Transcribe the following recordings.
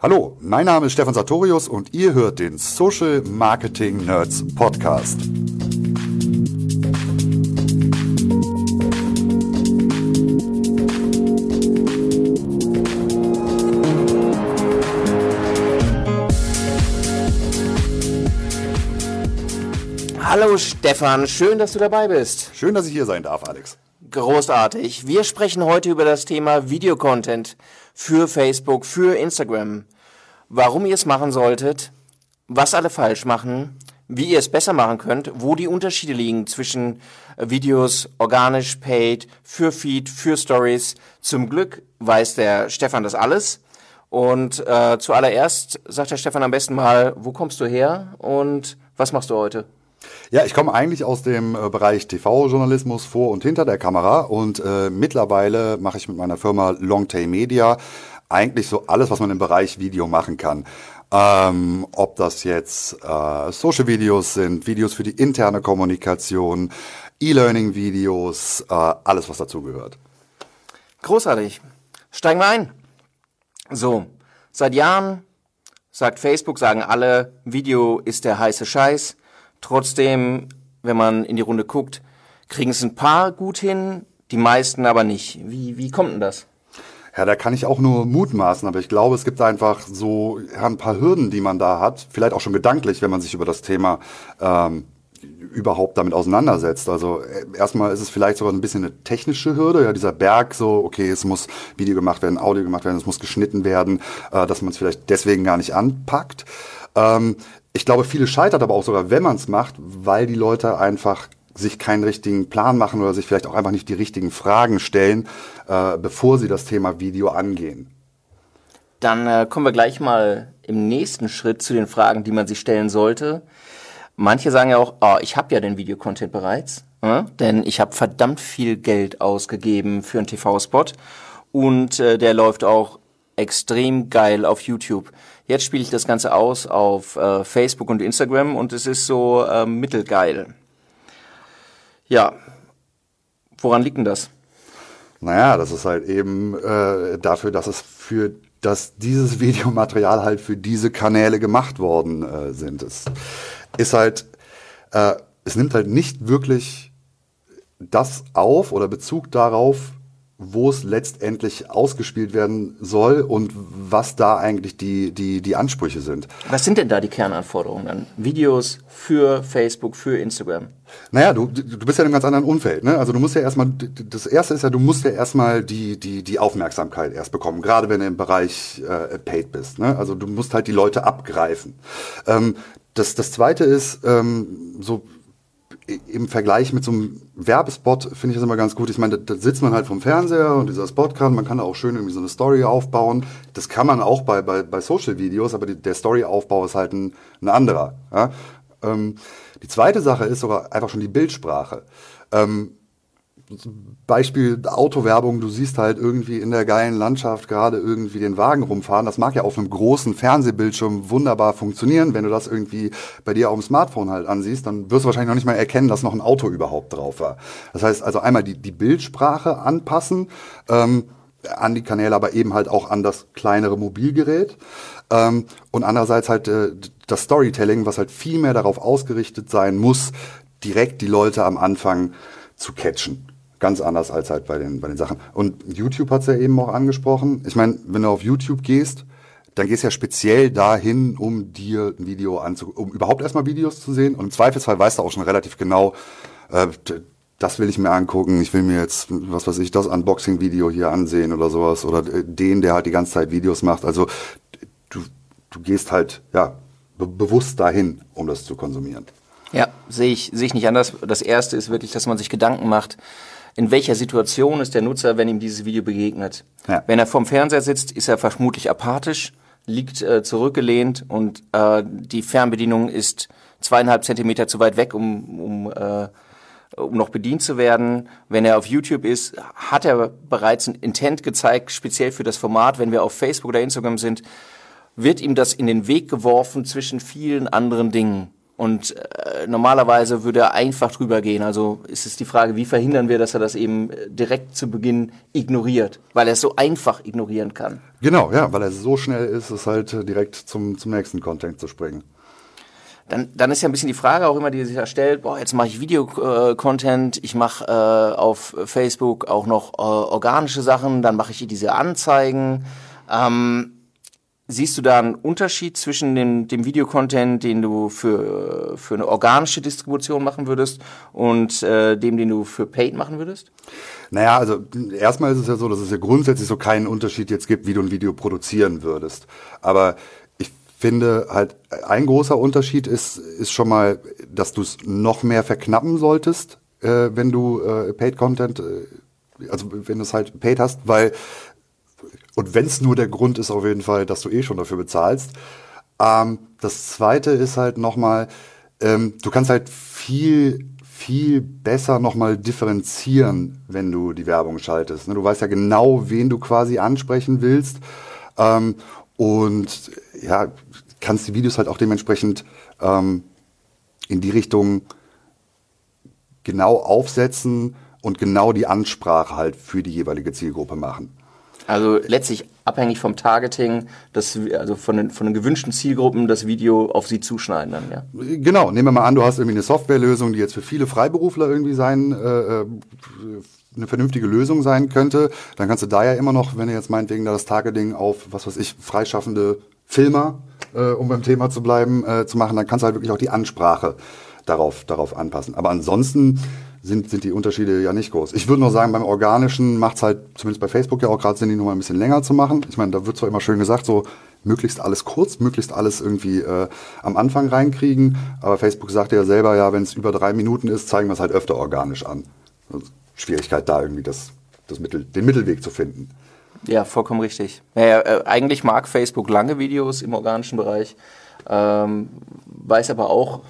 Hallo, mein Name ist Stefan Sartorius und ihr hört den Social Marketing Nerds Podcast. Hallo Stefan, schön, dass du dabei bist. Schön, dass ich hier sein darf, Alex. Großartig. Wir sprechen heute über das Thema Videocontent für Facebook, für Instagram. Warum ihr es machen solltet, was alle falsch machen, wie ihr es besser machen könnt, wo die Unterschiede liegen zwischen Videos organisch, paid, für Feed, für Stories. Zum Glück weiß der Stefan das alles. Und äh, zuallererst sagt der Stefan am besten mal, wo kommst du her und was machst du heute? Ja, ich komme eigentlich aus dem äh, Bereich TV-Journalismus vor und hinter der Kamera und äh, mittlerweile mache ich mit meiner Firma Longtail Media eigentlich so alles, was man im Bereich Video machen kann. Ähm, ob das jetzt äh, Social-Videos sind, Videos für die interne Kommunikation, E-Learning-Videos, äh, alles, was dazugehört. Großartig. Steigen wir ein. So, seit Jahren sagt Facebook, sagen alle, Video ist der heiße Scheiß. Trotzdem, wenn man in die Runde guckt, kriegen es ein paar gut hin, die meisten aber nicht. Wie, wie kommt denn das? Ja, da kann ich auch nur mutmaßen, aber ich glaube, es gibt einfach so ein paar Hürden, die man da hat, vielleicht auch schon gedanklich, wenn man sich über das Thema ähm, überhaupt damit auseinandersetzt. Also äh, erstmal ist es vielleicht sogar ein bisschen eine technische Hürde, ja, dieser Berg so, okay, es muss Video gemacht werden, Audio gemacht werden, es muss geschnitten werden, äh, dass man es vielleicht deswegen gar nicht anpackt. Ähm, ich glaube, viele scheitert aber auch sogar, wenn man es macht, weil die Leute einfach sich keinen richtigen Plan machen oder sich vielleicht auch einfach nicht die richtigen Fragen stellen, äh, bevor sie das Thema Video angehen. Dann äh, kommen wir gleich mal im nächsten Schritt zu den Fragen, die man sich stellen sollte. Manche sagen ja auch, oh, ich habe ja den Videocontent bereits, äh? denn ich habe verdammt viel Geld ausgegeben für einen TV-Spot und äh, der läuft auch extrem geil auf YouTube. Jetzt spiele ich das Ganze aus auf äh, Facebook und Instagram und es ist so äh, mittelgeil. Ja, woran liegt denn das? Naja, das ist halt eben äh, dafür, dass es für dass dieses Videomaterial halt für diese Kanäle gemacht worden äh, sind. Es ist halt, äh, es nimmt halt nicht wirklich das auf oder Bezug darauf, wo es letztendlich ausgespielt werden soll und was da eigentlich die, die, die Ansprüche sind. Was sind denn da die Kernanforderungen dann? Videos für Facebook, für Instagram? Naja, du, du bist ja in einem ganz anderen Umfeld. Ne? Also du musst ja erstmal, das erste ist ja, du musst ja erstmal die, die, die Aufmerksamkeit erst bekommen, gerade wenn du im Bereich äh, Paid bist. Ne? Also du musst halt die Leute abgreifen. Ähm, das, das zweite ist, ähm, so im Vergleich mit so einem Werbespot finde ich das immer ganz gut. Ich meine, da, da, sitzt man halt vom Fernseher und dieser Spot kann, man kann da auch schön irgendwie so eine Story aufbauen. Das kann man auch bei, bei, bei Social-Videos, aber die, der Storyaufbau ist halt ein, ein anderer. Ja? Ähm, die zweite Sache ist sogar einfach schon die Bildsprache. Ähm, Beispiel Autowerbung, du siehst halt irgendwie in der geilen Landschaft gerade irgendwie den Wagen rumfahren. Das mag ja auf einem großen Fernsehbildschirm wunderbar funktionieren. Wenn du das irgendwie bei dir auf dem Smartphone halt ansiehst, dann wirst du wahrscheinlich noch nicht mal erkennen, dass noch ein Auto überhaupt drauf war. Das heißt also einmal die, die Bildsprache anpassen, ähm, an die Kanäle, aber eben halt auch an das kleinere Mobilgerät. Ähm, und andererseits halt äh, das Storytelling, was halt viel mehr darauf ausgerichtet sein muss, direkt die Leute am Anfang zu catchen. Ganz anders als halt bei den, bei den Sachen. Und YouTube hat es ja eben auch angesprochen. Ich meine, wenn du auf YouTube gehst, dann gehst du ja speziell dahin, um dir ein Video anzu, um überhaupt erstmal Videos zu sehen. Und im Zweifelsfall weißt du auch schon relativ genau, äh, das will ich mir angucken. Ich will mir jetzt, was weiß ich, das Unboxing-Video hier ansehen oder sowas. Oder äh, den, der halt die ganze Zeit Videos macht. Also du, du gehst halt, ja, be bewusst dahin, um das zu konsumieren. Ja, sehe ich, sehe ich nicht anders. Das erste ist wirklich, dass man sich Gedanken macht, in welcher Situation ist der Nutzer, wenn ihm dieses Video begegnet. Ja. Wenn er vorm Fernseher sitzt, ist er vermutlich apathisch, liegt äh, zurückgelehnt und äh, die Fernbedienung ist zweieinhalb Zentimeter zu weit weg, um, um, äh, um noch bedient zu werden. Wenn er auf YouTube ist, hat er bereits ein Intent gezeigt, speziell für das Format. Wenn wir auf Facebook oder Instagram sind, wird ihm das in den Weg geworfen zwischen vielen anderen Dingen. Und äh, normalerweise würde er einfach drüber gehen. Also ist es die Frage, wie verhindern wir, dass er das eben äh, direkt zu Beginn ignoriert, weil er es so einfach ignorieren kann. Genau, ja, weil er so schnell ist, es halt äh, direkt zum, zum nächsten Content zu springen. Dann, dann ist ja ein bisschen die Frage auch immer, die sich da stellt, boah, jetzt mache ich Video-Content, ich mache äh, auf Facebook auch noch äh, organische Sachen, dann mache ich diese Anzeigen. Ähm, Siehst du da einen Unterschied zwischen dem, dem Videocontent, den du für, für eine organische Distribution machen würdest und äh, dem, den du für Paid machen würdest? Naja, also erstmal ist es ja so, dass es ja grundsätzlich so keinen Unterschied jetzt gibt, wie du ein Video produzieren würdest. Aber ich finde halt, ein großer Unterschied ist, ist schon mal, dass du es noch mehr verknappen solltest, äh, wenn du äh, Paid-Content, äh, also wenn du es halt Paid hast, weil und wenn es nur der Grund ist, auf jeden Fall, dass du eh schon dafür bezahlst. Ähm, das zweite ist halt nochmal, ähm, du kannst halt viel, viel besser nochmal differenzieren, wenn du die Werbung schaltest. Ne? Du weißt ja genau, wen du quasi ansprechen willst. Ähm, und ja, kannst die Videos halt auch dementsprechend ähm, in die Richtung genau aufsetzen und genau die Ansprache halt für die jeweilige Zielgruppe machen. Also letztlich abhängig vom Targeting, das, also von den, von den gewünschten Zielgruppen das Video auf sie zuschneiden dann, ja? Genau, nehmen wir mal an, du hast irgendwie eine Softwarelösung, die jetzt für viele Freiberufler irgendwie sein, äh, äh, eine vernünftige Lösung sein könnte. Dann kannst du da ja immer noch, wenn du jetzt meinetwegen da das Targeting auf, was weiß ich, freischaffende Filmer, äh, um beim Thema zu bleiben, äh, zu machen, dann kannst du halt wirklich auch die Ansprache darauf, darauf anpassen. Aber ansonsten sind, sind die Unterschiede ja nicht groß. Ich würde nur sagen, beim Organischen macht es halt, zumindest bei Facebook ja auch gerade Sinn, die Nummer ein bisschen länger zu machen. Ich meine, da wird zwar immer schön gesagt, so möglichst alles kurz, möglichst alles irgendwie äh, am Anfang reinkriegen. Aber Facebook sagt ja selber, ja, wenn es über drei Minuten ist, zeigen wir es halt öfter organisch an. Also Schwierigkeit da irgendwie das, das Mittel, den Mittelweg zu finden. Ja, vollkommen richtig. Naja, äh, eigentlich mag Facebook lange Videos im organischen Bereich, ähm, weiß aber auch,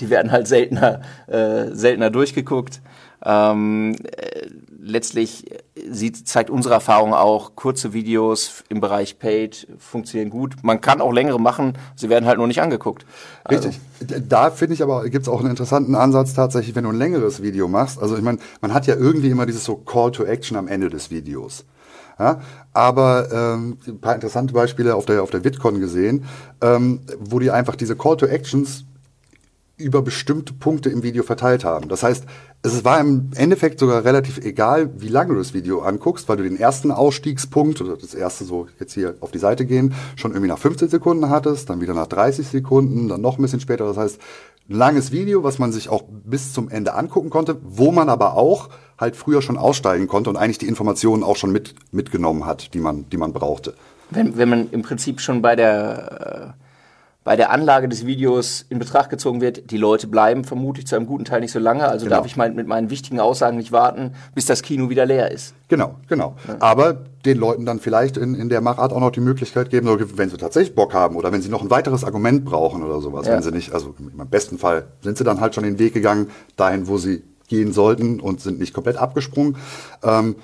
die werden halt seltener, äh, seltener durchgeguckt. Ähm, äh, letztlich sieht, zeigt unsere Erfahrung auch, kurze Videos im Bereich Paid funktionieren gut. Man kann auch längere machen, sie werden halt nur nicht angeguckt. Also. Richtig. Da finde ich aber, gibt es auch einen interessanten Ansatz tatsächlich, wenn du ein längeres Video machst. Also ich meine, man hat ja irgendwie immer dieses so Call to Action am Ende des Videos. Ja, aber ähm, ein paar interessante Beispiele auf der, auf der VidCon gesehen, ähm, wo die einfach diese Call to Actions über bestimmte Punkte im Video verteilt haben. Das heißt, es war im Endeffekt sogar relativ egal, wie lange du das Video anguckst, weil du den ersten Ausstiegspunkt oder das erste so jetzt hier auf die Seite gehen schon irgendwie nach 15 Sekunden hattest, dann wieder nach 30 Sekunden, dann noch ein bisschen später. Das heißt, ein langes Video, was man sich auch bis zum Ende angucken konnte, wo man aber auch halt früher schon aussteigen konnte und eigentlich die Informationen auch schon mit, mitgenommen hat, die man, die man brauchte. Wenn, wenn man im Prinzip schon bei der äh bei der Anlage des Videos in Betracht gezogen wird, die Leute bleiben vermutlich zu einem guten Teil nicht so lange, also genau. darf ich mein, mit meinen wichtigen Aussagen nicht warten, bis das Kino wieder leer ist. Genau, genau. Ja. Aber den Leuten dann vielleicht in, in der Machart auch noch die Möglichkeit geben, wenn sie tatsächlich Bock haben oder wenn sie noch ein weiteres Argument brauchen oder sowas, ja. wenn sie nicht, also im besten Fall sind sie dann halt schon den Weg gegangen, dahin, wo sie gehen sollten und sind nicht komplett abgesprungen. Ähm,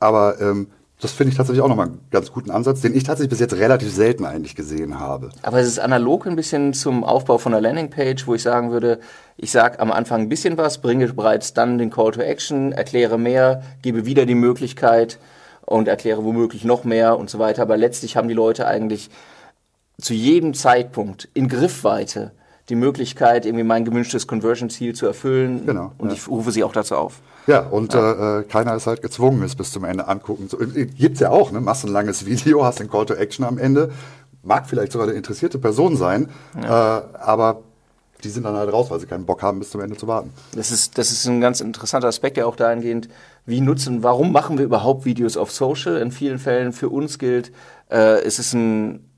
aber ähm, das finde ich tatsächlich auch nochmal einen ganz guten Ansatz, den ich tatsächlich bis jetzt relativ selten eigentlich gesehen habe. Aber es ist analog ein bisschen zum Aufbau von einer Landingpage, wo ich sagen würde, ich sage am Anfang ein bisschen was, bringe bereits dann den Call to Action, erkläre mehr, gebe wieder die Möglichkeit und erkläre womöglich noch mehr und so weiter. Aber letztlich haben die Leute eigentlich zu jedem Zeitpunkt in Griffweite die Möglichkeit, irgendwie mein gewünschtes Conversion-Ziel zu erfüllen. Genau. Und ja. ich rufe sie auch dazu auf. Ja, und ja. Äh, keiner ist halt gezwungen, es bis zum Ende angucken zu. Äh, gibt's ja auch, ne? Machst ein langes Video, hast den Call to Action am Ende. Mag vielleicht sogar eine interessierte Person sein, ja. äh, aber die sind dann halt raus, weil sie keinen Bock haben, bis zum Ende zu warten. Das ist, das ist ein ganz interessanter Aspekt, der auch dahingehend, wie nutzen, warum machen wir überhaupt Videos auf Social? In vielen Fällen für uns gilt, äh, es ist ein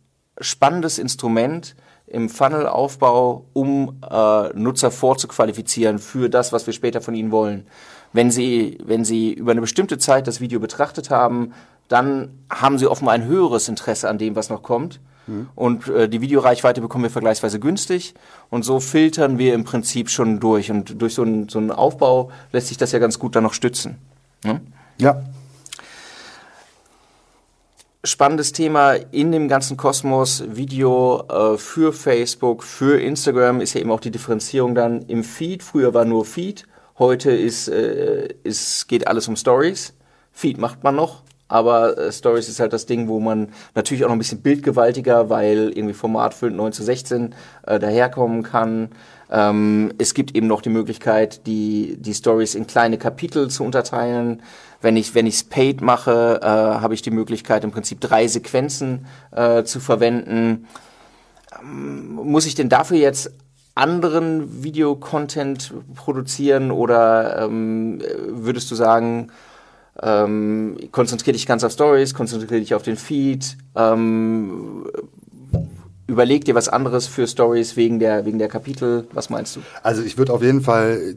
spannendes Instrument, im Funnel-Aufbau, um äh, Nutzer vorzuqualifizieren für das, was wir später von ihnen wollen. Wenn Sie, wenn Sie über eine bestimmte Zeit das Video betrachtet haben, dann haben Sie offenbar ein höheres Interesse an dem, was noch kommt. Mhm. Und äh, die Videoreichweite bekommen wir vergleichsweise günstig. Und so filtern wir im Prinzip schon durch. Und durch so einen, so einen Aufbau lässt sich das ja ganz gut dann noch stützen. Ne? Ja, spannendes Thema in dem ganzen Kosmos Video äh, für Facebook, für Instagram ist ja eben auch die Differenzierung dann im Feed. Früher war nur Feed, heute ist, äh, ist geht alles um Stories. Feed macht man noch, aber äh, Stories ist halt das Ding, wo man natürlich auch noch ein bisschen bildgewaltiger, weil irgendwie formatfüllend 9 zu 16 äh, daherkommen kann. Ähm, es gibt eben noch die Möglichkeit, die, die Stories in kleine Kapitel zu unterteilen. Wenn ich wenn ich's paid mache, äh, habe ich die Möglichkeit im Prinzip drei Sequenzen äh, zu verwenden. Ähm, muss ich denn dafür jetzt anderen Videocontent produzieren oder ähm, würdest du sagen, ähm, konzentriere dich ganz auf Stories, konzentriere dich auf den Feed, ähm, überleg dir was anderes für Stories wegen der, wegen der Kapitel. Was meinst du? Also ich würde auf jeden Fall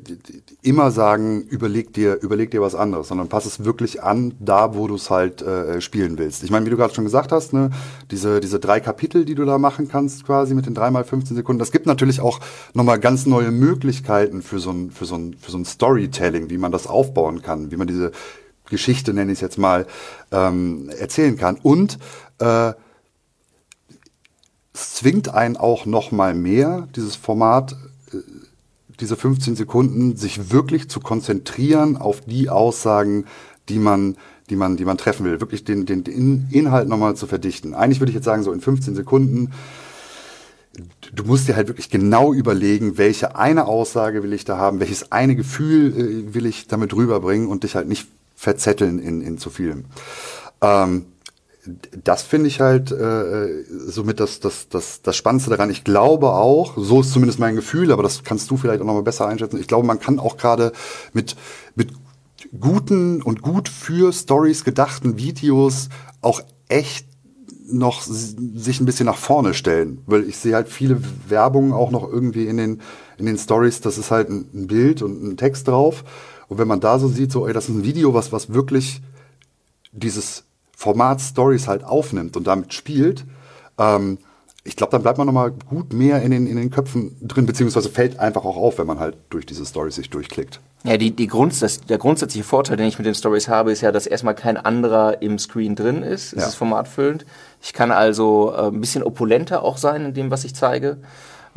immer sagen, überleg dir, überleg dir was anderes, sondern pass es wirklich an, da wo du es halt äh, spielen willst. Ich meine, wie du gerade schon gesagt hast, ne, diese, diese drei Kapitel, die du da machen kannst, quasi mit den dreimal 15 Sekunden, das gibt natürlich auch nochmal ganz neue Möglichkeiten für so ein, für so ein, für so ein Storytelling, wie man das aufbauen kann, wie man diese Geschichte, nenne ich es jetzt mal, ähm, erzählen kann. Und äh, es zwingt einen auch noch mal mehr, dieses Format, äh, diese 15 Sekunden, sich wirklich zu konzentrieren auf die Aussagen, die man, die man, die man treffen will, wirklich den, den, Inhalt nochmal zu verdichten. Eigentlich würde ich jetzt sagen, so in 15 Sekunden, du musst dir halt wirklich genau überlegen, welche eine Aussage will ich da haben, welches eine Gefühl äh, will ich damit rüberbringen und dich halt nicht verzetteln in, in zu vielem. Ähm, das finde ich halt äh, somit das, das, das, das Spannendste daran. Ich glaube auch, so ist zumindest mein Gefühl, aber das kannst du vielleicht auch nochmal besser einschätzen. Ich glaube, man kann auch gerade mit, mit guten und gut für Stories gedachten Videos auch echt noch sich ein bisschen nach vorne stellen, weil ich sehe halt viele Werbungen auch noch irgendwie in den in den Stories, das ist halt ein, Bild und ein Text drauf und wenn man da so sieht, so ey, das ist ein Video, was was wirklich dieses Format Stories halt aufnimmt und damit spielt, ähm, ich glaube, dann bleibt man nochmal gut mehr in den, in den Köpfen drin, beziehungsweise fällt einfach auch auf, wenn man halt durch diese Stories sich durchklickt. Ja, die, die Grunds das, der grundsätzliche Vorteil, den ich mit den Stories habe, ist ja, dass erstmal kein anderer im Screen drin ist. Es ja. ist formatfüllend. Ich kann also äh, ein bisschen opulenter auch sein in dem, was ich zeige.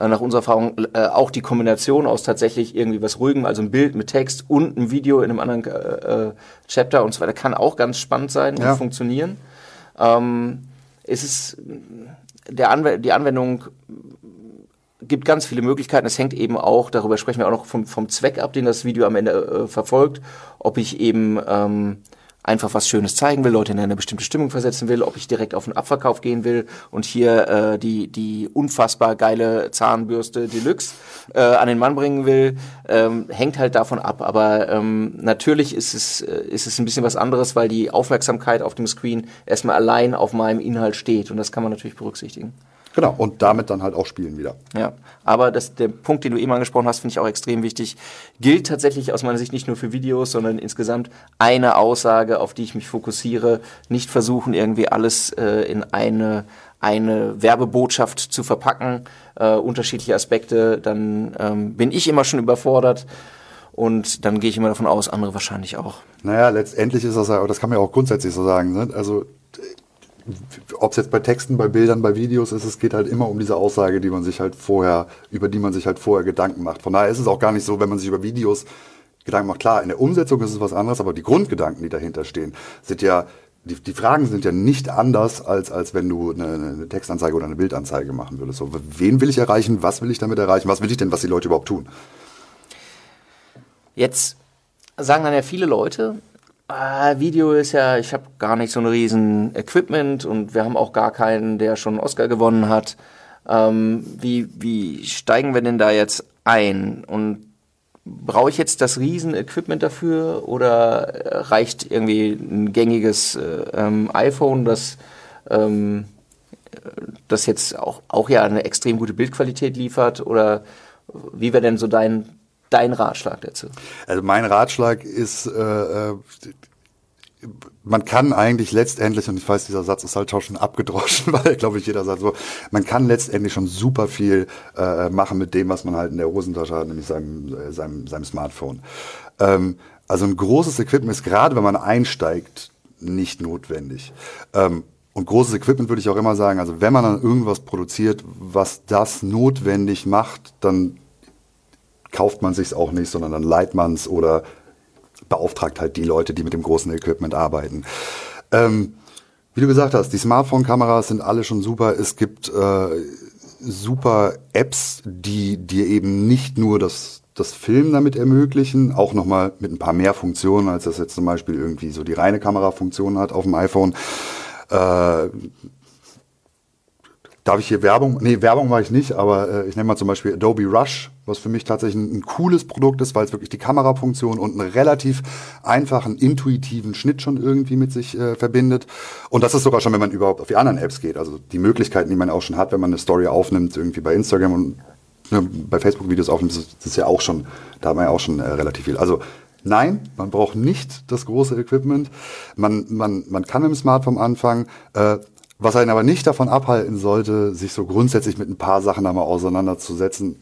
Äh, nach unserer Erfahrung äh, auch die Kombination aus tatsächlich irgendwie was Ruhigem, also ein Bild mit Text und ein Video in einem anderen äh, äh, Chapter und so weiter, kann auch ganz spannend sein ja. und funktionieren. Ähm, es ist der Anw die Anwendung gibt ganz viele Möglichkeiten. Es hängt eben auch, darüber sprechen wir auch noch vom, vom Zweck ab, den das Video am Ende äh, verfolgt, ob ich eben ähm, einfach was Schönes zeigen will, Leute in eine bestimmte Stimmung versetzen will, ob ich direkt auf den Abverkauf gehen will und hier äh, die, die unfassbar geile Zahnbürste Deluxe äh, an den Mann bringen will, ähm, hängt halt davon ab. Aber ähm, natürlich ist es, äh, ist es ein bisschen was anderes, weil die Aufmerksamkeit auf dem Screen erstmal allein auf meinem Inhalt steht und das kann man natürlich berücksichtigen. Genau, und damit dann halt auch spielen wieder. Ja, aber das, der Punkt, den du eben angesprochen hast, finde ich auch extrem wichtig. Gilt tatsächlich aus meiner Sicht nicht nur für Videos, sondern insgesamt eine Aussage, auf die ich mich fokussiere. Nicht versuchen, irgendwie alles äh, in eine, eine Werbebotschaft zu verpacken, äh, unterschiedliche Aspekte. Dann ähm, bin ich immer schon überfordert. Und dann gehe ich immer davon aus, andere wahrscheinlich auch. Naja, letztendlich ist das, aber das kann man ja auch grundsätzlich so sagen. Ne? Also ob es jetzt bei Texten, bei Bildern, bei Videos ist, es geht halt immer um diese Aussage, die man sich halt vorher, über die man sich halt vorher Gedanken macht. Von daher ist es auch gar nicht so, wenn man sich über Videos Gedanken macht. Klar, in der Umsetzung ist es was anderes, aber die Grundgedanken, die dahinter stehen, sind ja, die, die Fragen sind ja nicht anders, als, als wenn du eine, eine Textanzeige oder eine Bildanzeige machen würdest. So, wen will ich erreichen? Was will ich damit erreichen? Was will ich denn, was die Leute überhaupt tun? Jetzt sagen dann ja viele Leute, Ah, Video ist ja, ich habe gar nicht so ein riesen Equipment und wir haben auch gar keinen, der schon einen Oscar gewonnen hat. Ähm, wie, wie steigen wir denn da jetzt ein? Und brauche ich jetzt das riesen Equipment dafür oder reicht irgendwie ein gängiges äh, ähm, iPhone, das, ähm, das jetzt auch, auch ja eine extrem gute Bildqualität liefert? Oder wie wäre denn so dein dein Ratschlag dazu? Also mein Ratschlag ist, äh, äh, man kann eigentlich letztendlich, und ich weiß, dieser Satz ist halt schon abgedroschen, weil, glaube ich, jeder sagt so, man kann letztendlich schon super viel äh, machen mit dem, was man halt in der Hosentasche hat, nämlich seinem, äh, seinem, seinem Smartphone. Ähm, also ein großes Equipment ist gerade, wenn man einsteigt, nicht notwendig. Ähm, und großes Equipment würde ich auch immer sagen, also wenn man dann irgendwas produziert, was das notwendig macht, dann kauft man sich's auch nicht, sondern dann leiht man's oder beauftragt halt die Leute, die mit dem großen Equipment arbeiten. Ähm, wie du gesagt hast, die Smartphone-Kameras sind alle schon super. Es gibt äh, super Apps, die dir eben nicht nur das, das Film damit ermöglichen, auch nochmal mit ein paar mehr Funktionen, als das jetzt zum Beispiel irgendwie so die reine Kamerafunktion hat auf dem iPhone. Äh, Darf ich hier Werbung? Nee, Werbung mache ich nicht, aber äh, ich nenne mal zum Beispiel Adobe Rush, was für mich tatsächlich ein, cooles Produkt ist, weil es wirklich die Kamerafunktion und einen relativ einfachen, intuitiven Schnitt schon irgendwie mit sich äh, verbindet. Und das ist sogar schon, wenn man überhaupt auf die anderen Apps geht. Also die Möglichkeiten, die man auch schon hat, wenn man eine Story aufnimmt, irgendwie bei Instagram und ne, bei Facebook-Videos aufnimmt, das ist ja auch schon, da hat man ja auch schon äh, relativ viel. Also Nein, man braucht nicht das große Equipment. Man, man, man kann mit dem Smartphone anfangen. Äh, was einen aber nicht davon abhalten sollte, sich so grundsätzlich mit ein paar Sachen einmal auseinanderzusetzen.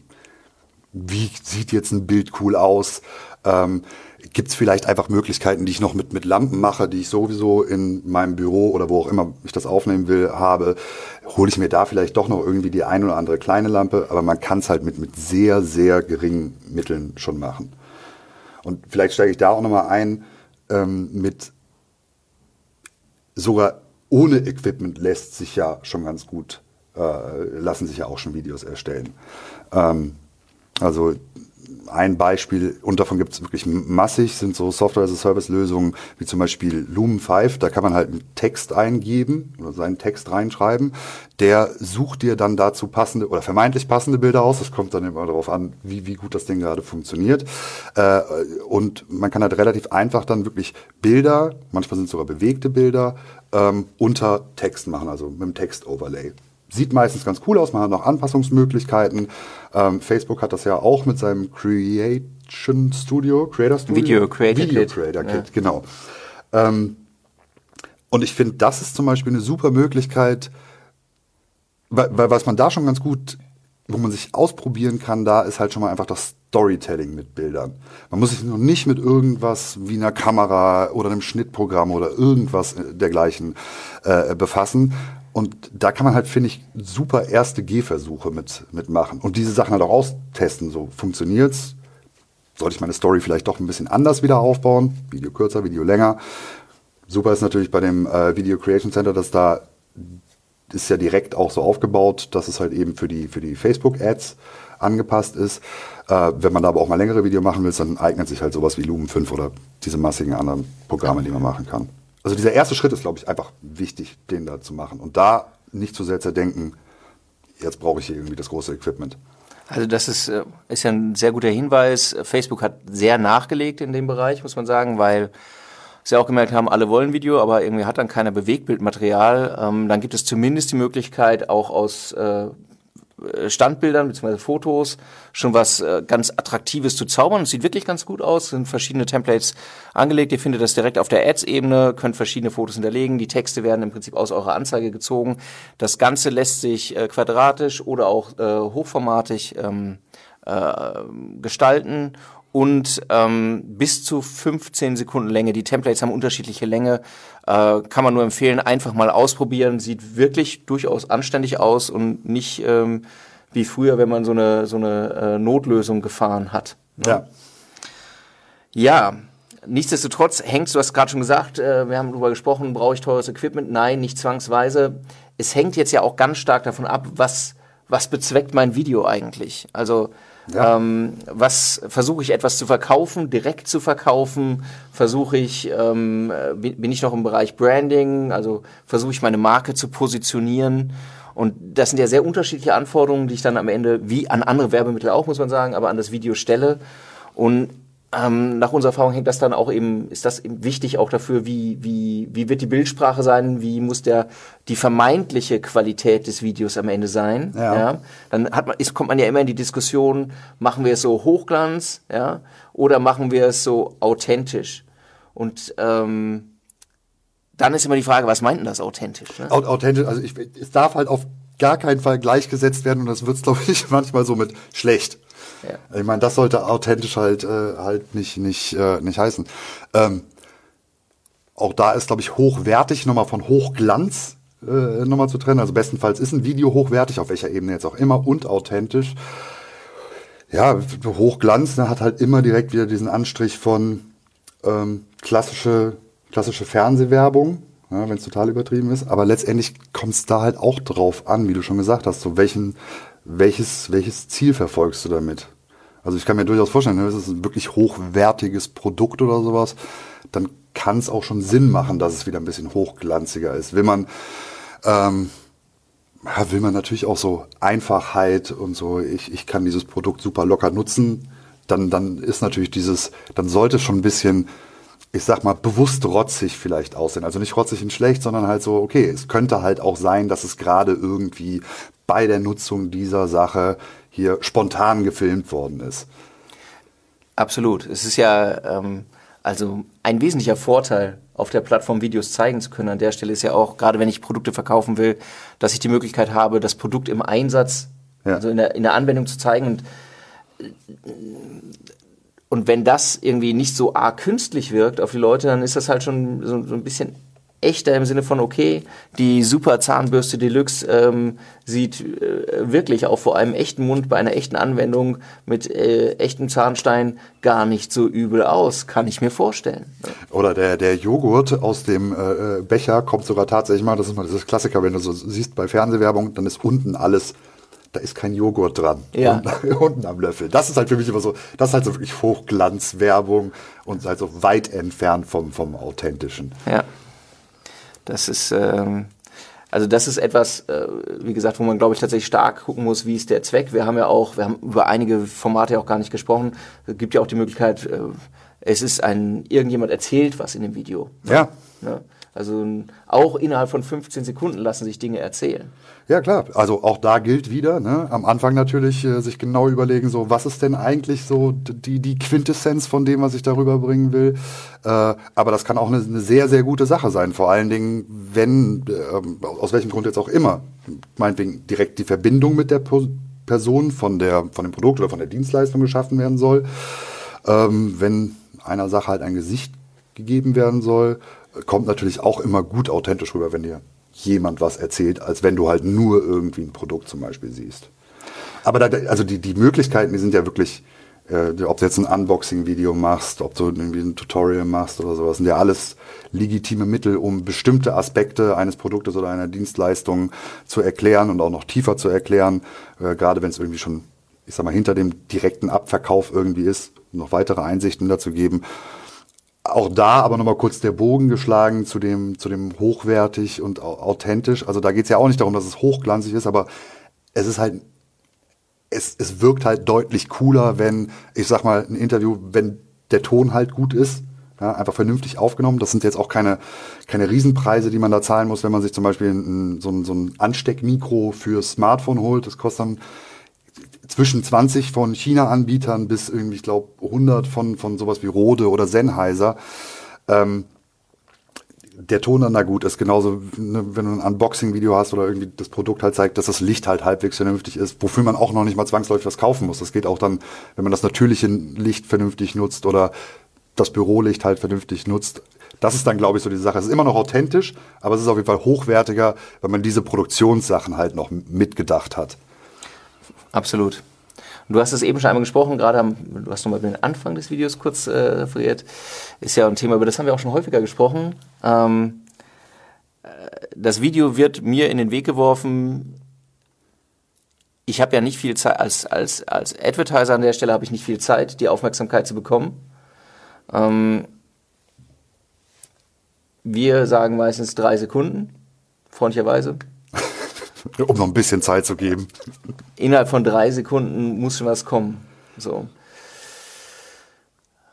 Wie sieht jetzt ein Bild cool aus? Ähm, Gibt es vielleicht einfach Möglichkeiten, die ich noch mit, mit Lampen mache, die ich sowieso in meinem Büro oder wo auch immer ich das aufnehmen will, habe? Hole ich mir da vielleicht doch noch irgendwie die ein oder andere kleine Lampe, aber man kann es halt mit, mit sehr, sehr geringen Mitteln schon machen. Und vielleicht steige ich da auch nochmal ein ähm, mit sogar ohne Equipment lässt sich ja schon ganz gut, äh, lassen sich ja auch schon Videos erstellen. Ähm, also ein Beispiel, und davon gibt es wirklich massig, sind so Software-as-a-Service-Lösungen, wie zum Beispiel Lumen 5. Da kann man halt einen Text eingeben oder seinen Text reinschreiben. Der sucht dir dann dazu passende oder vermeintlich passende Bilder aus. Das kommt dann immer darauf an, wie, wie gut das Ding gerade funktioniert. Äh, und man kann halt relativ einfach dann wirklich Bilder, manchmal sind es sogar bewegte Bilder, ähm, unter Text machen, also mit dem Text-Overlay sieht meistens ganz cool aus, man hat noch Anpassungsmöglichkeiten. Ähm, Facebook hat das ja auch mit seinem Creation Studio, Creator Studio. Video Creator Video Kit. Creator Kit, ja. genau. Ähm, und ich finde, das ist zum Beispiel eine super Möglichkeit, weil, weil was man da schon ganz gut, wo man sich ausprobieren kann, da ist halt schon mal einfach das Storytelling mit Bildern. Man muss sich noch nicht mit irgendwas wie einer Kamera oder einem Schnittprogramm oder irgendwas dergleichen äh, befassen, und da kann man halt, finde ich, super erste Gehversuche mit, mitmachen und diese Sachen halt auch austesten. So funktioniert's. Sollte ich meine Story vielleicht doch ein bisschen anders wieder aufbauen? Video kürzer, Video länger. Super ist natürlich bei dem äh, Video Creation Center, dass da ist ja direkt auch so aufgebaut, dass es halt eben für die, für die Facebook-Ads angepasst ist. Äh, wenn man da aber auch mal längere Video machen will, dann eignet sich halt sowas wie Lumen 5 oder diese massigen anderen Programme, die man machen kann. Also dieser erste Schritt ist, glaube ich, einfach wichtig, den da zu machen. Und da nicht zu sehr zerdenken, jetzt brauche ich hier irgendwie das große Equipment. Also das ist, äh, ist ja ein sehr guter Hinweis. Facebook hat sehr nachgelegt in dem Bereich, muss man sagen, weil sie auch gemerkt haben, alle wollen Video, aber irgendwie hat dann keiner Bewegtbildmaterial. Ähm, dann gibt es zumindest die Möglichkeit, auch aus äh, Standbildern bzw. Fotos schon was äh, ganz Attraktives zu zaubern. Es sieht wirklich ganz gut aus, sind verschiedene Templates angelegt. Ihr findet das direkt auf der Ads-Ebene, könnt verschiedene Fotos hinterlegen. Die Texte werden im Prinzip aus eurer Anzeige gezogen. Das Ganze lässt sich äh, quadratisch oder auch äh, hochformatig ähm, äh, gestalten und ähm, bis zu 15 Sekunden Länge. Die Templates haben unterschiedliche Länge. Äh, kann man nur empfehlen, einfach mal ausprobieren. Sieht wirklich durchaus anständig aus und nicht ähm, wie früher, wenn man so eine, so eine äh, Notlösung gefahren hat. Ne? Ja. Ja, nichtsdestotrotz hängt, du hast gerade schon gesagt, äh, wir haben darüber gesprochen, brauche ich teures Equipment? Nein, nicht zwangsweise. Es hängt jetzt ja auch ganz stark davon ab, was, was bezweckt mein Video eigentlich. Also ja. Ähm, was versuche ich etwas zu verkaufen, direkt zu verkaufen? Versuche ich, ähm, bin ich noch im Bereich Branding? Also versuche ich meine Marke zu positionieren? Und das sind ja sehr unterschiedliche Anforderungen, die ich dann am Ende, wie an andere Werbemittel auch, muss man sagen, aber an das Video stelle. Und ähm, nach unserer Erfahrung hängt das dann auch eben, ist das eben wichtig auch dafür, wie, wie, wie wird die Bildsprache sein, wie muss der, die vermeintliche Qualität des Videos am Ende sein. Ja. ja? Dann hat man, ist, kommt man ja immer in die Diskussion, machen wir es so Hochglanz, ja, oder machen wir es so authentisch? Und ähm, dann ist immer die Frage, was meint denn das authentisch? Ne? Authentisch, also ich, es darf halt auf gar keinen Fall gleichgesetzt werden und das wird es, glaube ich, manchmal so mit schlecht. Ja. Ich meine, das sollte authentisch halt, äh, halt nicht, nicht, äh, nicht heißen. Ähm, auch da ist, glaube ich, hochwertig nochmal von Hochglanz äh, nochmal zu trennen. Also bestenfalls ist ein Video hochwertig, auf welcher Ebene jetzt auch immer, und authentisch. Ja, Hochglanz ne, hat halt immer direkt wieder diesen Anstrich von ähm, klassische, klassische Fernsehwerbung, ja, wenn es total übertrieben ist. Aber letztendlich kommt es da halt auch drauf an, wie du schon gesagt hast, so welchen, welches, welches Ziel verfolgst du damit? Also ich kann mir durchaus vorstellen, ne, das ist ein wirklich hochwertiges Produkt oder sowas, dann kann es auch schon Sinn machen, dass es wieder ein bisschen hochglanziger ist. Will man, ähm, will man natürlich auch so Einfachheit und so, ich, ich kann dieses Produkt super locker nutzen, dann, dann ist natürlich dieses, dann sollte schon ein bisschen, ich sag mal, bewusst rotzig vielleicht aussehen. Also nicht rotzig und schlecht, sondern halt so, okay, es könnte halt auch sein, dass es gerade irgendwie bei der Nutzung dieser Sache hier spontan gefilmt worden ist. Absolut. Es ist ja, ähm, also ein wesentlicher Vorteil, auf der Plattform Videos zeigen zu können an der Stelle ist ja auch, gerade wenn ich Produkte verkaufen will, dass ich die Möglichkeit habe, das Produkt im Einsatz, ja. also in der, in der Anwendung zu zeigen. Und, und wenn das irgendwie nicht so arg künstlich wirkt auf die Leute, dann ist das halt schon so, so ein bisschen echter im Sinne von, okay, die super Zahnbürste Deluxe ähm, sieht äh, wirklich auch vor einem echten Mund bei einer echten Anwendung mit äh, echtem Zahnstein gar nicht so übel aus, kann ich mir vorstellen. Oder der, der Joghurt aus dem äh, Becher kommt sogar tatsächlich mal, das ist mal das Klassiker, wenn du so siehst bei Fernsehwerbung, dann ist unten alles da ist kein Joghurt dran. Ja. Unten am Löffel. Das ist halt für mich immer so, das ist halt so wirklich Hochglanzwerbung und halt so weit entfernt vom, vom Authentischen. Ja. Das ist, ähm, also das ist etwas, äh, wie gesagt, wo man, glaube ich, tatsächlich stark gucken muss, wie ist der Zweck. Wir haben ja auch, wir haben über einige Formate ja auch gar nicht gesprochen. Es gibt ja auch die Möglichkeit, äh, es ist ein, irgendjemand erzählt was in dem Video. Ja. Ne? Also auch innerhalb von 15 Sekunden lassen sich Dinge erzählen. Ja, klar. Also auch da gilt wieder, ne? am Anfang natürlich äh, sich genau überlegen, so was ist denn eigentlich so die, die Quintessenz von dem, was ich darüber bringen will. Äh, aber das kann auch eine, eine, sehr, sehr gute Sache sein. Vor allen Dingen, wenn, äh, aus welchem Grund jetzt auch immer, meinetwegen direkt die Verbindung mit der Person von, der, von dem Produkt oder von der Dienstleistung geschaffen werden soll. Ähm, wenn einer Sache halt ein Gesicht gegeben werden soll, kommt natürlich auch immer gut authentisch rüber, wenn dir jemand was erzählt, als wenn du halt nur irgendwie ein Produkt zum Beispiel siehst. Aber da, also die, die Möglichkeiten, die sind ja wirklich, äh, ob du jetzt ein Unboxing-Video machst, ob du irgendwie ein Tutorial machst oder sowas, sind ja alles legitime Mittel, um bestimmte Aspekte eines Produktes oder einer Dienstleistung zu erklären und auch noch tiefer zu erklären, äh, gerade wenn es irgendwie schon, ich sag mal, hinter dem direkten Abverkauf irgendwie ist, noch weitere Einsichten dazu geben auch da aber nochmal kurz der Bogen geschlagen zu dem, zu dem hochwertig und authentisch. Also da geht es ja auch nicht darum, dass es hochglanzig ist, aber es ist halt, es, es wirkt halt deutlich cooler, wenn, ich sag mal, ein Interview, wenn der Ton halt gut ist, ja, einfach vernünftig aufgenommen. Das sind jetzt auch keine, keine Riesenpreise, die man da zahlen muss, wenn man sich zum Beispiel ein, so, ein, so ein Ansteckmikro für Smartphone holt. Das kostet dann zwischen 20 von China-Anbietern bis irgendwie, ich glaube, 100 von, von sowas wie Rode oder Sennheiser. Ähm, der Ton dann da gut ist, genauso, ne, wenn du ein Unboxing-Video hast oder irgendwie das Produkt halt zeigt, dass das Licht halt halbwegs vernünftig ist, wofür man auch noch nicht mal zwangsläufig was kaufen muss. Das geht auch dann, wenn man das natürliche Licht vernünftig nutzt oder das Bürolicht halt vernünftig nutzt. Das ist dann, glaube ich, so die Sache. Es ist immer noch authentisch, aber es ist auf jeden Fall hochwertiger, wenn man diese Produktionssachen halt noch mitgedacht hat. Absolut. Du hast es eben schon einmal gesprochen, gerade du hast nochmal den Anfang des Videos kurz äh, referiert. Ist ja ein Thema, über das haben wir auch schon häufiger gesprochen. Ähm, äh, das Video wird mir in den Weg geworfen. Ich habe ja nicht viel Zeit, als, als, als Advertiser an der Stelle habe ich nicht viel Zeit, die Aufmerksamkeit zu bekommen. Ähm, wir sagen meistens drei Sekunden, freundlicherweise. Um noch ein bisschen Zeit zu geben. Innerhalb von drei Sekunden muss schon was kommen. So.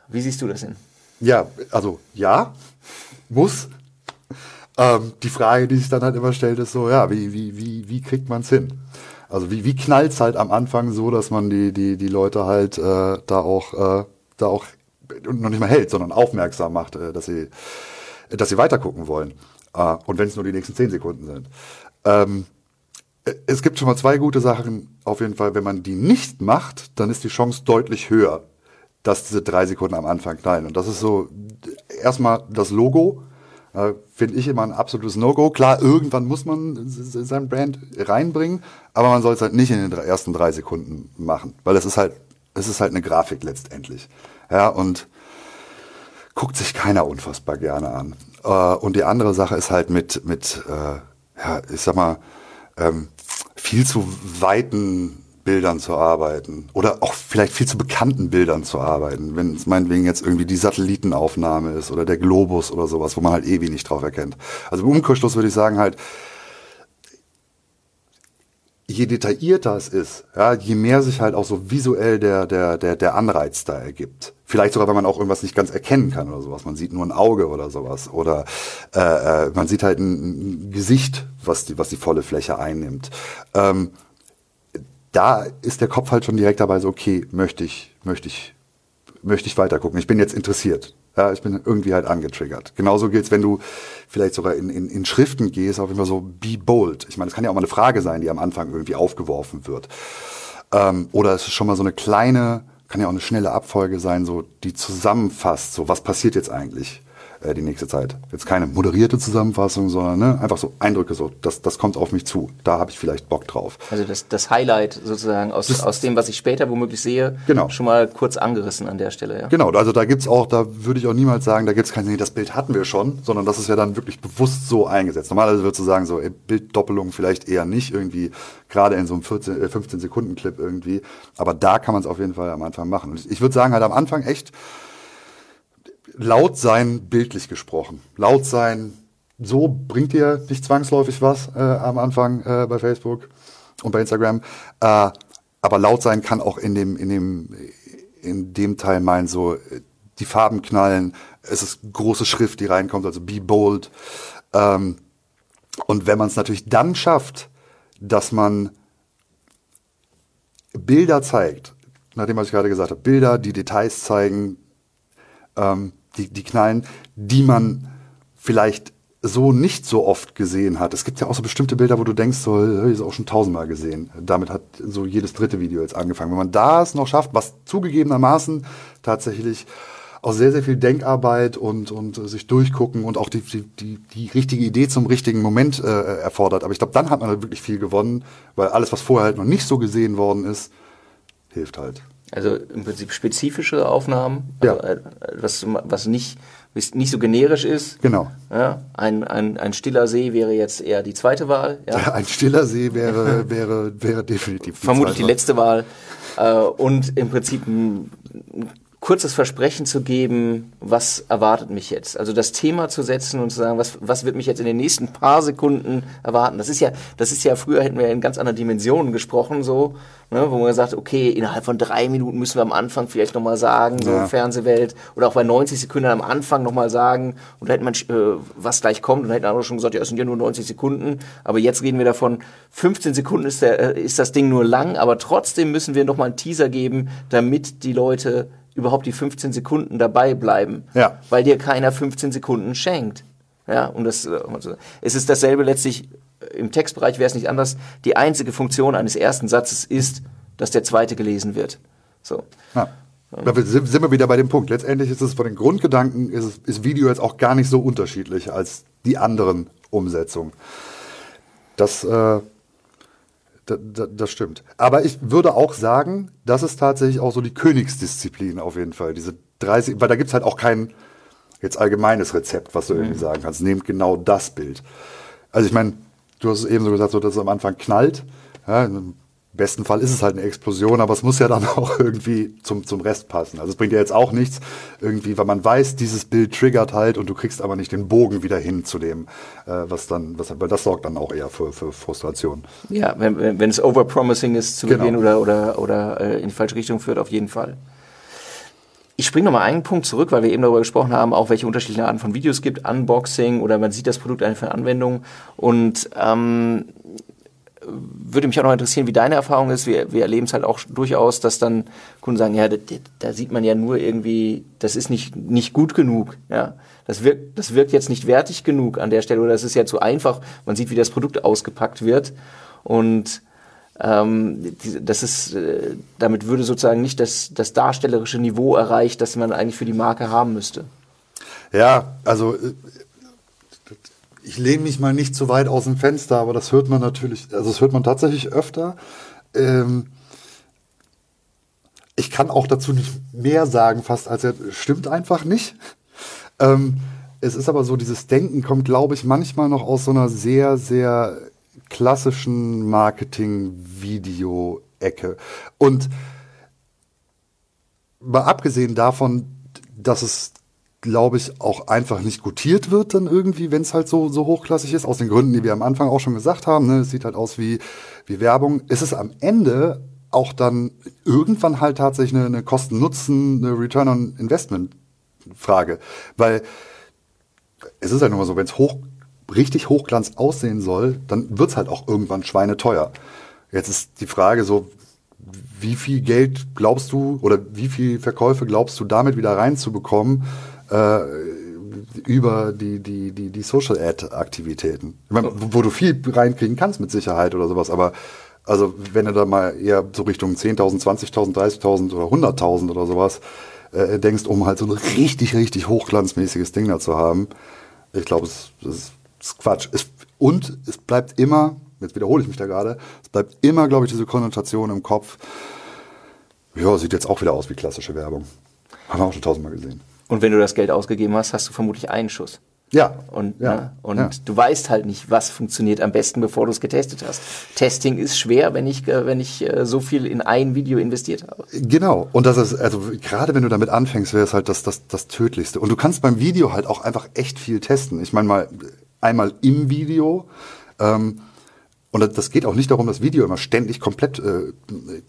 Wie siehst du das denn? Ja, also ja, muss. Ähm, die Frage, die sich dann halt immer stellt, ist so, ja, wie, wie, wie, wie kriegt man es hin? Also wie, wie knallt es halt am Anfang so, dass man die, die, die Leute halt äh, da auch, äh, da auch noch nicht mal hält, sondern aufmerksam macht, äh, dass sie, dass sie weitergucken wollen. Äh, und wenn es nur die nächsten zehn Sekunden sind. Ähm, es gibt schon mal zwei gute Sachen. Auf jeden Fall, wenn man die nicht macht, dann ist die Chance deutlich höher, dass diese drei Sekunden am Anfang knallen. Und das ist so erstmal das Logo. Äh, Finde ich immer ein absolutes No-Go. Klar, irgendwann muss man sein Brand reinbringen, aber man soll es halt nicht in den ersten drei Sekunden machen, weil es ist halt, es ist halt eine Grafik letztendlich. Ja, und guckt sich keiner unfassbar gerne an. Äh, und die andere Sache ist halt mit, mit äh, ja, ich sag mal, ähm, viel zu weiten Bildern zu arbeiten oder auch vielleicht viel zu bekannten Bildern zu arbeiten, wenn es meinetwegen jetzt irgendwie die Satellitenaufnahme ist oder der Globus oder sowas, wo man halt eh wenig drauf erkennt. Also im Umkehrschluss würde ich sagen halt, je detaillierter es ist, ja, je mehr sich halt auch so visuell der, der, der, der Anreiz da ergibt. Vielleicht sogar, wenn man auch irgendwas nicht ganz erkennen kann oder sowas. Man sieht nur ein Auge oder sowas. Oder äh, äh, man sieht halt ein, ein Gesicht, was die, was die volle Fläche einnimmt. Ähm, da ist der Kopf halt schon direkt dabei so, okay, möchte ich, möchte ich, möchte ich weiter gucken. Ich bin jetzt interessiert. Ja, ich bin irgendwie halt angetriggert. Genauso gilt es, wenn du vielleicht sogar in, in, in Schriften gehst, auf Fall so be bold. Ich meine, es kann ja auch mal eine Frage sein, die am Anfang irgendwie aufgeworfen wird. Ähm, oder es ist schon mal so eine kleine, kann ja auch eine schnelle Abfolge sein, so die zusammenfasst, so was passiert jetzt eigentlich äh, die nächste Zeit. Jetzt keine moderierte Zusammenfassung, sondern ne, einfach so Eindrücke, so das, das kommt auf mich zu. Da habe ich vielleicht Bock drauf. Also das, das Highlight sozusagen aus, das, aus dem, was ich später womöglich sehe, genau. schon mal kurz angerissen an der Stelle. Ja. Genau, also da gibt's auch, da würde ich auch niemals sagen, da gibt's kein, nee, das Bild hatten wir schon, sondern das ist ja dann wirklich bewusst so eingesetzt. Normalerweise würdest du sagen, so ey, Bilddoppelung vielleicht eher nicht irgendwie, gerade in so einem 14, äh, 15 Sekunden Clip irgendwie. Aber da kann man es auf jeden Fall am Anfang machen. Und ich würde sagen halt am Anfang echt, laut sein, bildlich gesprochen. Laut sein, so bringt dir nicht zwangsläufig was äh, am Anfang äh, bei Facebook und bei Instagram. Äh, aber laut sein kann auch in dem, in dem, in dem Teil meinen, so die Farben knallen, es ist große Schrift, die reinkommt, also be bold. Ähm, und wenn man es natürlich dann schafft, dass man Bilder zeigt, nachdem was ich gerade gesagt habe, Bilder, die Details zeigen, ähm, die, die knallen, die man vielleicht so nicht so oft gesehen hat. Es gibt ja auch so bestimmte Bilder, wo du denkst, so, ich ist auch schon tausendmal gesehen. Damit hat so jedes dritte Video jetzt angefangen. Wenn man das noch schafft, was zugegebenermaßen tatsächlich auch sehr, sehr viel Denkarbeit und, und äh, sich durchgucken und auch die, die, die, die richtige Idee zum richtigen Moment äh, erfordert. Aber ich glaube, dann hat man halt wirklich viel gewonnen, weil alles, was vorher halt noch nicht so gesehen worden ist, hilft halt. Also im Prinzip spezifische Aufnahmen, also ja. was, was nicht, nicht so generisch ist. Genau. Ja, ein, ein, ein stiller See wäre jetzt eher die zweite Wahl. Ja, ein stiller See wäre, wäre, wäre definitiv die Vermutlich die letzte Wahl. Äh, und im Prinzip ein, kurzes Versprechen zu geben, was erwartet mich jetzt. Also das Thema zu setzen und zu sagen, was, was wird mich jetzt in den nächsten paar Sekunden erwarten. Das ist ja, das ist ja, früher hätten wir in ganz anderen Dimensionen gesprochen, so, ne, wo man sagt, okay, innerhalb von drei Minuten müssen wir am Anfang vielleicht nochmal sagen, so ja. Fernsehwelt, oder auch bei 90 Sekunden am Anfang nochmal sagen, und da hätte man, äh, was gleich kommt, und da hätten andere schon gesagt, ja, es sind ja nur 90 Sekunden, aber jetzt reden wir davon, 15 Sekunden ist, der, äh, ist das Ding nur lang, aber trotzdem müssen wir nochmal einen Teaser geben, damit die Leute überhaupt die 15 Sekunden dabei bleiben, ja. weil dir keiner 15 Sekunden schenkt. Ja, und das, also, es ist dasselbe letztlich, im Textbereich wäre es nicht anders. Die einzige Funktion eines ersten Satzes ist, dass der zweite gelesen wird. So. Ja. Da sind wir wieder bei dem Punkt. Letztendlich ist es von den Grundgedanken, ist, es, ist Video jetzt auch gar nicht so unterschiedlich als die anderen Umsetzungen. Das äh, das, stimmt. Aber ich würde auch sagen, das ist tatsächlich auch so die Königsdisziplin auf jeden Fall. Diese 30, weil da gibt es halt auch kein jetzt allgemeines Rezept, was du mhm. irgendwie sagen kannst. Nehmt genau das Bild. Also ich meine, du hast es eben so gesagt, so, dass es am Anfang knallt. Ja, besten Fall ist es halt eine Explosion, aber es muss ja dann auch irgendwie zum, zum Rest passen. Also es bringt ja jetzt auch nichts, irgendwie, weil man weiß, dieses Bild triggert halt und du kriegst aber nicht den Bogen wieder hin zu dem, äh, was dann, was, weil das sorgt dann auch eher für, für Frustration. Ja, wenn, wenn es overpromising ist zu genau. Beginn oder, oder, oder äh, in die falsche Richtung führt, auf jeden Fall. Ich springe nochmal einen Punkt zurück, weil wir eben darüber gesprochen haben, auch welche unterschiedlichen Arten von Videos gibt, Unboxing oder man sieht das Produkt einfach in Anwendung. Und ähm, würde mich auch noch interessieren, wie deine Erfahrung ist. Wir, wir erleben es halt auch durchaus, dass dann Kunden sagen, ja, da, da, sieht man ja nur irgendwie, das ist nicht, nicht gut genug. Ja, das wirkt, das wirkt jetzt nicht wertig genug an der Stelle oder das ist ja zu einfach. Man sieht, wie das Produkt ausgepackt wird und ähm, das ist, äh, damit würde sozusagen nicht das, das darstellerische Niveau erreicht, das man eigentlich für die Marke haben müsste. Ja, also äh, ich lehne mich mal nicht zu weit aus dem Fenster, aber das hört man natürlich, also das hört man tatsächlich öfter. Ähm, ich kann auch dazu nicht mehr sagen, fast als er stimmt einfach nicht. Ähm, es ist aber so, dieses Denken kommt, glaube ich, manchmal noch aus so einer sehr, sehr klassischen Marketing-Video-Ecke. Und mal abgesehen davon, dass es glaube ich, auch einfach nicht gutiert wird dann irgendwie, wenn es halt so, so hochklassig ist, aus den Gründen, die wir am Anfang auch schon gesagt haben. Ne? Es sieht halt aus wie, wie Werbung. Es am Ende auch dann irgendwann halt tatsächlich eine, eine Kosten-Nutzen, eine Return-on-Investment-Frage. Weil es ist halt nur mal so, wenn es hoch, richtig Hochglanz aussehen soll, dann wird es halt auch irgendwann schweineteuer. Jetzt ist die Frage so, wie viel Geld glaubst du oder wie viel Verkäufe glaubst du damit wieder reinzubekommen äh, über die, die, die, die Social Ad-Aktivitäten? Wo, wo du viel reinkriegen kannst mit Sicherheit oder sowas, aber also wenn du da mal eher so Richtung 10.000, 20.000, 30.000 oder 100.000 oder sowas äh, denkst, um halt so ein richtig, richtig hochglanzmäßiges Ding da zu haben, ich glaube, es, es ist Quatsch. Es, und es bleibt immer, jetzt wiederhole ich mich da gerade, es bleibt immer, glaube ich, diese Konnotation im Kopf. Ja, sieht jetzt auch wieder aus wie klassische Werbung. Haben wir auch schon tausendmal gesehen. Und wenn du das Geld ausgegeben hast, hast du vermutlich einen Schuss. Ja. Und, ja. Ne? und ja. du weißt halt nicht, was funktioniert am besten, bevor du es getestet hast. Testing ist schwer, wenn ich, äh, wenn ich äh, so viel in ein Video investiert habe. Genau. Und das ist, also gerade wenn du damit anfängst, wäre es halt das, das, das Tödlichste. Und du kannst beim Video halt auch einfach echt viel testen. Ich meine mal, einmal im Video, ähm, und das geht auch nicht darum, das Video immer ständig komplett äh,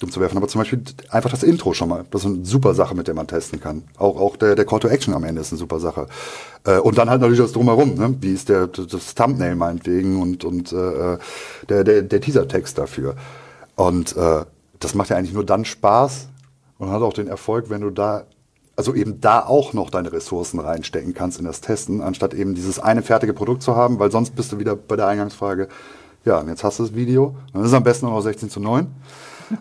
dumm zu werfen, aber zum Beispiel einfach das Intro schon mal. Das ist eine super Sache, mit der man testen kann. Auch, auch der, der Call to Action am Ende ist eine super Sache. Äh, und dann halt natürlich das Drumherum, ne? Wie ist der, das Thumbnail meinetwegen und, und äh, der, der, der Teasertext dafür. Und äh, das macht ja eigentlich nur dann Spaß und hat auch den Erfolg, wenn du da also eben da auch noch deine Ressourcen reinstecken kannst in das Testen, anstatt eben dieses eine fertige Produkt zu haben, weil sonst bist du wieder bei der Eingangsfrage, ja, und jetzt hast du das Video. Dann ist es am besten auch noch 16 zu 9.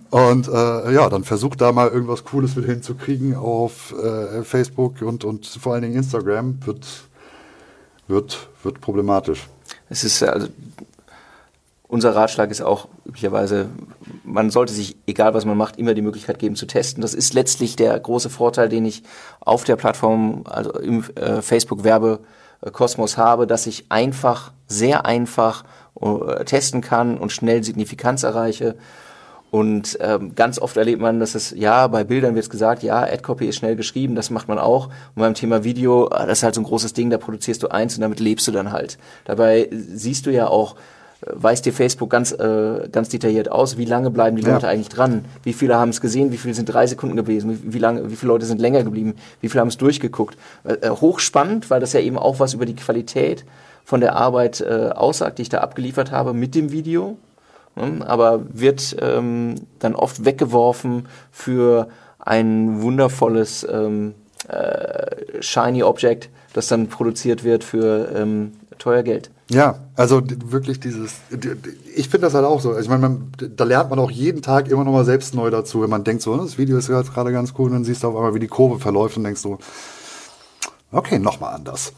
Und äh, ja, dann versuch da mal irgendwas Cooles mit hinzukriegen auf äh, Facebook und, und vor allen Dingen Instagram. Wird, wird, wird problematisch. Es ist also unser Ratschlag ist auch üblicherweise, man sollte sich, egal was man macht, immer die Möglichkeit geben zu testen. Das ist letztlich der große Vorteil, den ich auf der Plattform, also im äh, Facebook-Werbekosmos habe, dass ich einfach, sehr einfach äh, testen kann und schnell Signifikanz erreiche. Und ähm, ganz oft erlebt man, dass es, ja, bei Bildern wird es gesagt, ja, Ad-Copy ist schnell geschrieben, das macht man auch. Und beim Thema Video, ah, das ist halt so ein großes Ding, da produzierst du eins und damit lebst du dann halt. Dabei siehst du ja auch, äh, weiß dir Facebook ganz, äh, ganz detailliert aus, wie lange bleiben die Leute ja. eigentlich dran, wie viele haben es gesehen, wie viele sind drei Sekunden gewesen, wie, wie, lange, wie viele Leute sind länger geblieben, wie viele haben es durchgeguckt. Äh, hochspannend, weil das ja eben auch was über die Qualität von der Arbeit äh, aussagt, die ich da abgeliefert habe mit dem Video, ne? aber wird ähm, dann oft weggeworfen für ein wundervolles ähm, äh, Shiny Object, das dann produziert wird für ähm, teuer Geld. Ja, also wirklich dieses, ich finde das halt auch so. Also ich meine, da lernt man auch jeden Tag immer noch mal selbst neu dazu, wenn man denkt so, das Video ist gerade ganz cool und dann siehst du auf einmal, wie die Kurve verläuft und denkst so, okay, nochmal anders.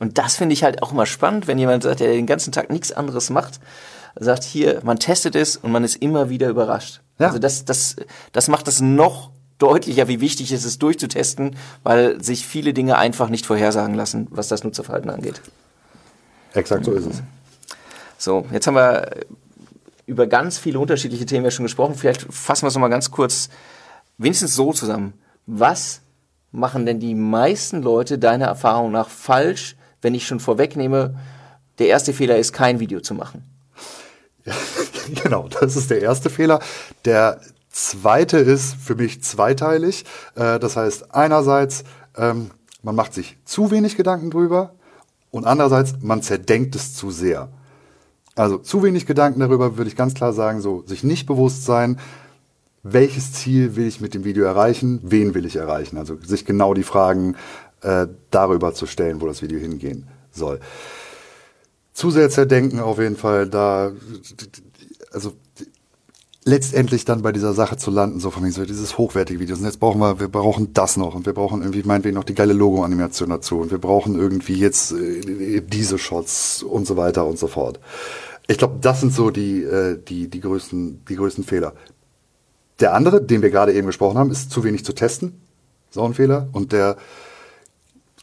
Und das finde ich halt auch immer spannend, wenn jemand sagt, der den ganzen Tag nichts anderes macht, sagt hier, man testet es und man ist immer wieder überrascht. Ja. Also das, das, das macht es noch deutlicher, wie wichtig es ist, durchzutesten, weil sich viele Dinge einfach nicht vorhersagen lassen, was das Nutzerverhalten angeht. Exakt so ist es. So, jetzt haben wir über ganz viele unterschiedliche Themen ja schon gesprochen. Vielleicht fassen wir es nochmal ganz kurz, wenigstens so zusammen. Was machen denn die meisten Leute deiner Erfahrung nach falsch, wenn ich schon vorwegnehme, der erste Fehler ist, kein Video zu machen. Ja, genau, das ist der erste Fehler. Der zweite ist für mich zweiteilig. Äh, das heißt, einerseits, ähm, man macht sich zu wenig Gedanken drüber und andererseits, man zerdenkt es zu sehr. Also zu wenig Gedanken darüber würde ich ganz klar sagen, so sich nicht bewusst sein, welches Ziel will ich mit dem Video erreichen, wen will ich erreichen. Also sich genau die Fragen äh, darüber zu stellen, wo das Video hingehen soll. Zusätzlicher denken auf jeden Fall da, also letztendlich dann bei dieser Sache zu landen, so von mir so dieses hochwertige Videos. Und jetzt brauchen wir, wir brauchen das noch und wir brauchen irgendwie meinetwegen noch die geile Logo-Animation dazu und wir brauchen irgendwie jetzt äh, diese Shots und so weiter und so fort. Ich glaube, das sind so die, äh, die, die, größten, die größten Fehler. Der andere, den wir gerade eben gesprochen haben, ist zu wenig zu testen. So ein Fehler. Und der,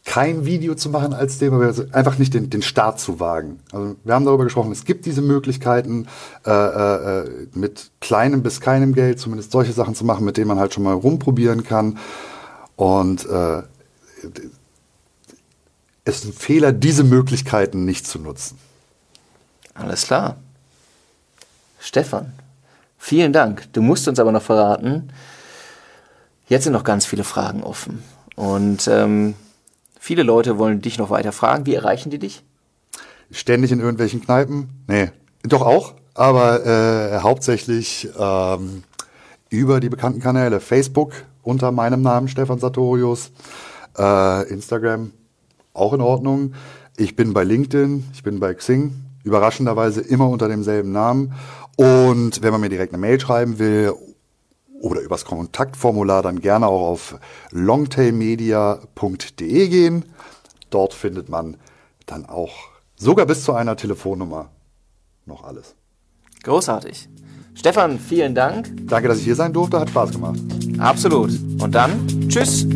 kein Video zu machen als dem, aber einfach nicht den, den Start zu wagen. Also wir haben darüber gesprochen, es gibt diese Möglichkeiten, äh, äh, mit kleinem bis keinem Geld zumindest solche Sachen zu machen, mit denen man halt schon mal rumprobieren kann. Und äh, es ist ein Fehler, diese Möglichkeiten nicht zu nutzen. Alles klar. Stefan, vielen Dank. Du musst uns aber noch verraten, jetzt sind noch ganz viele Fragen offen. Und ähm, Viele Leute wollen dich noch weiter fragen. Wie erreichen die dich? Ständig in irgendwelchen Kneipen? Nee, doch auch, aber äh, hauptsächlich ähm, über die bekannten Kanäle. Facebook unter meinem Namen Stefan Sartorius, äh, Instagram auch in Ordnung. Ich bin bei LinkedIn, ich bin bei Xing, überraschenderweise immer unter demselben Namen. Und wenn man mir direkt eine Mail schreiben will oder übers Kontaktformular dann gerne auch auf longtailmedia.de gehen. Dort findet man dann auch sogar bis zu einer Telefonnummer noch alles. Großartig. Stefan, vielen Dank. Danke, dass ich hier sein durfte. Hat Spaß gemacht. Absolut. Und dann, tschüss.